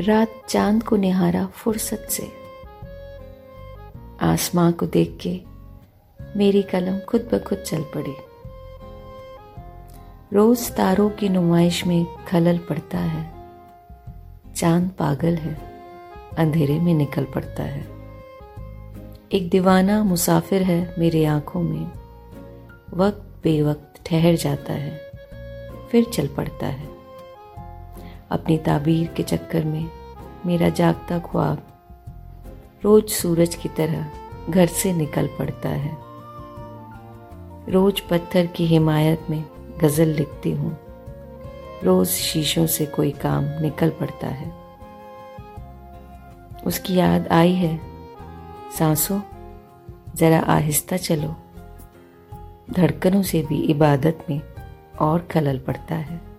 रात चाँद को निहारा फुर्सत से। आसमां को देख के मेरी कलम खुद ब खुद चल पड़ी। रोज तारों की नुमाइश में खलल पड़ता है। चाँद पागल है, अंधेरे में निकल पड़ता है। एक दीवाना मुसाफिर है मेरी आँखों में। वक्त बेवक्त ठहर जाता है, फिर चल पड़ता है। अपनी ताबीर के चक्कर में मेरा जागता ख्वाब रोज सूरज की तरह घर से निकल पड़ता है। रोज पत्थर की हिमायत में गज़ल लिखती हूँ। रोज शीशों से कोई काम निकल पड़ता है। उसकी याद आई है। सांसों, ज़रा आहिस्ता चलो। धड़कनों से भी इबादत में और खलल पड़ता है।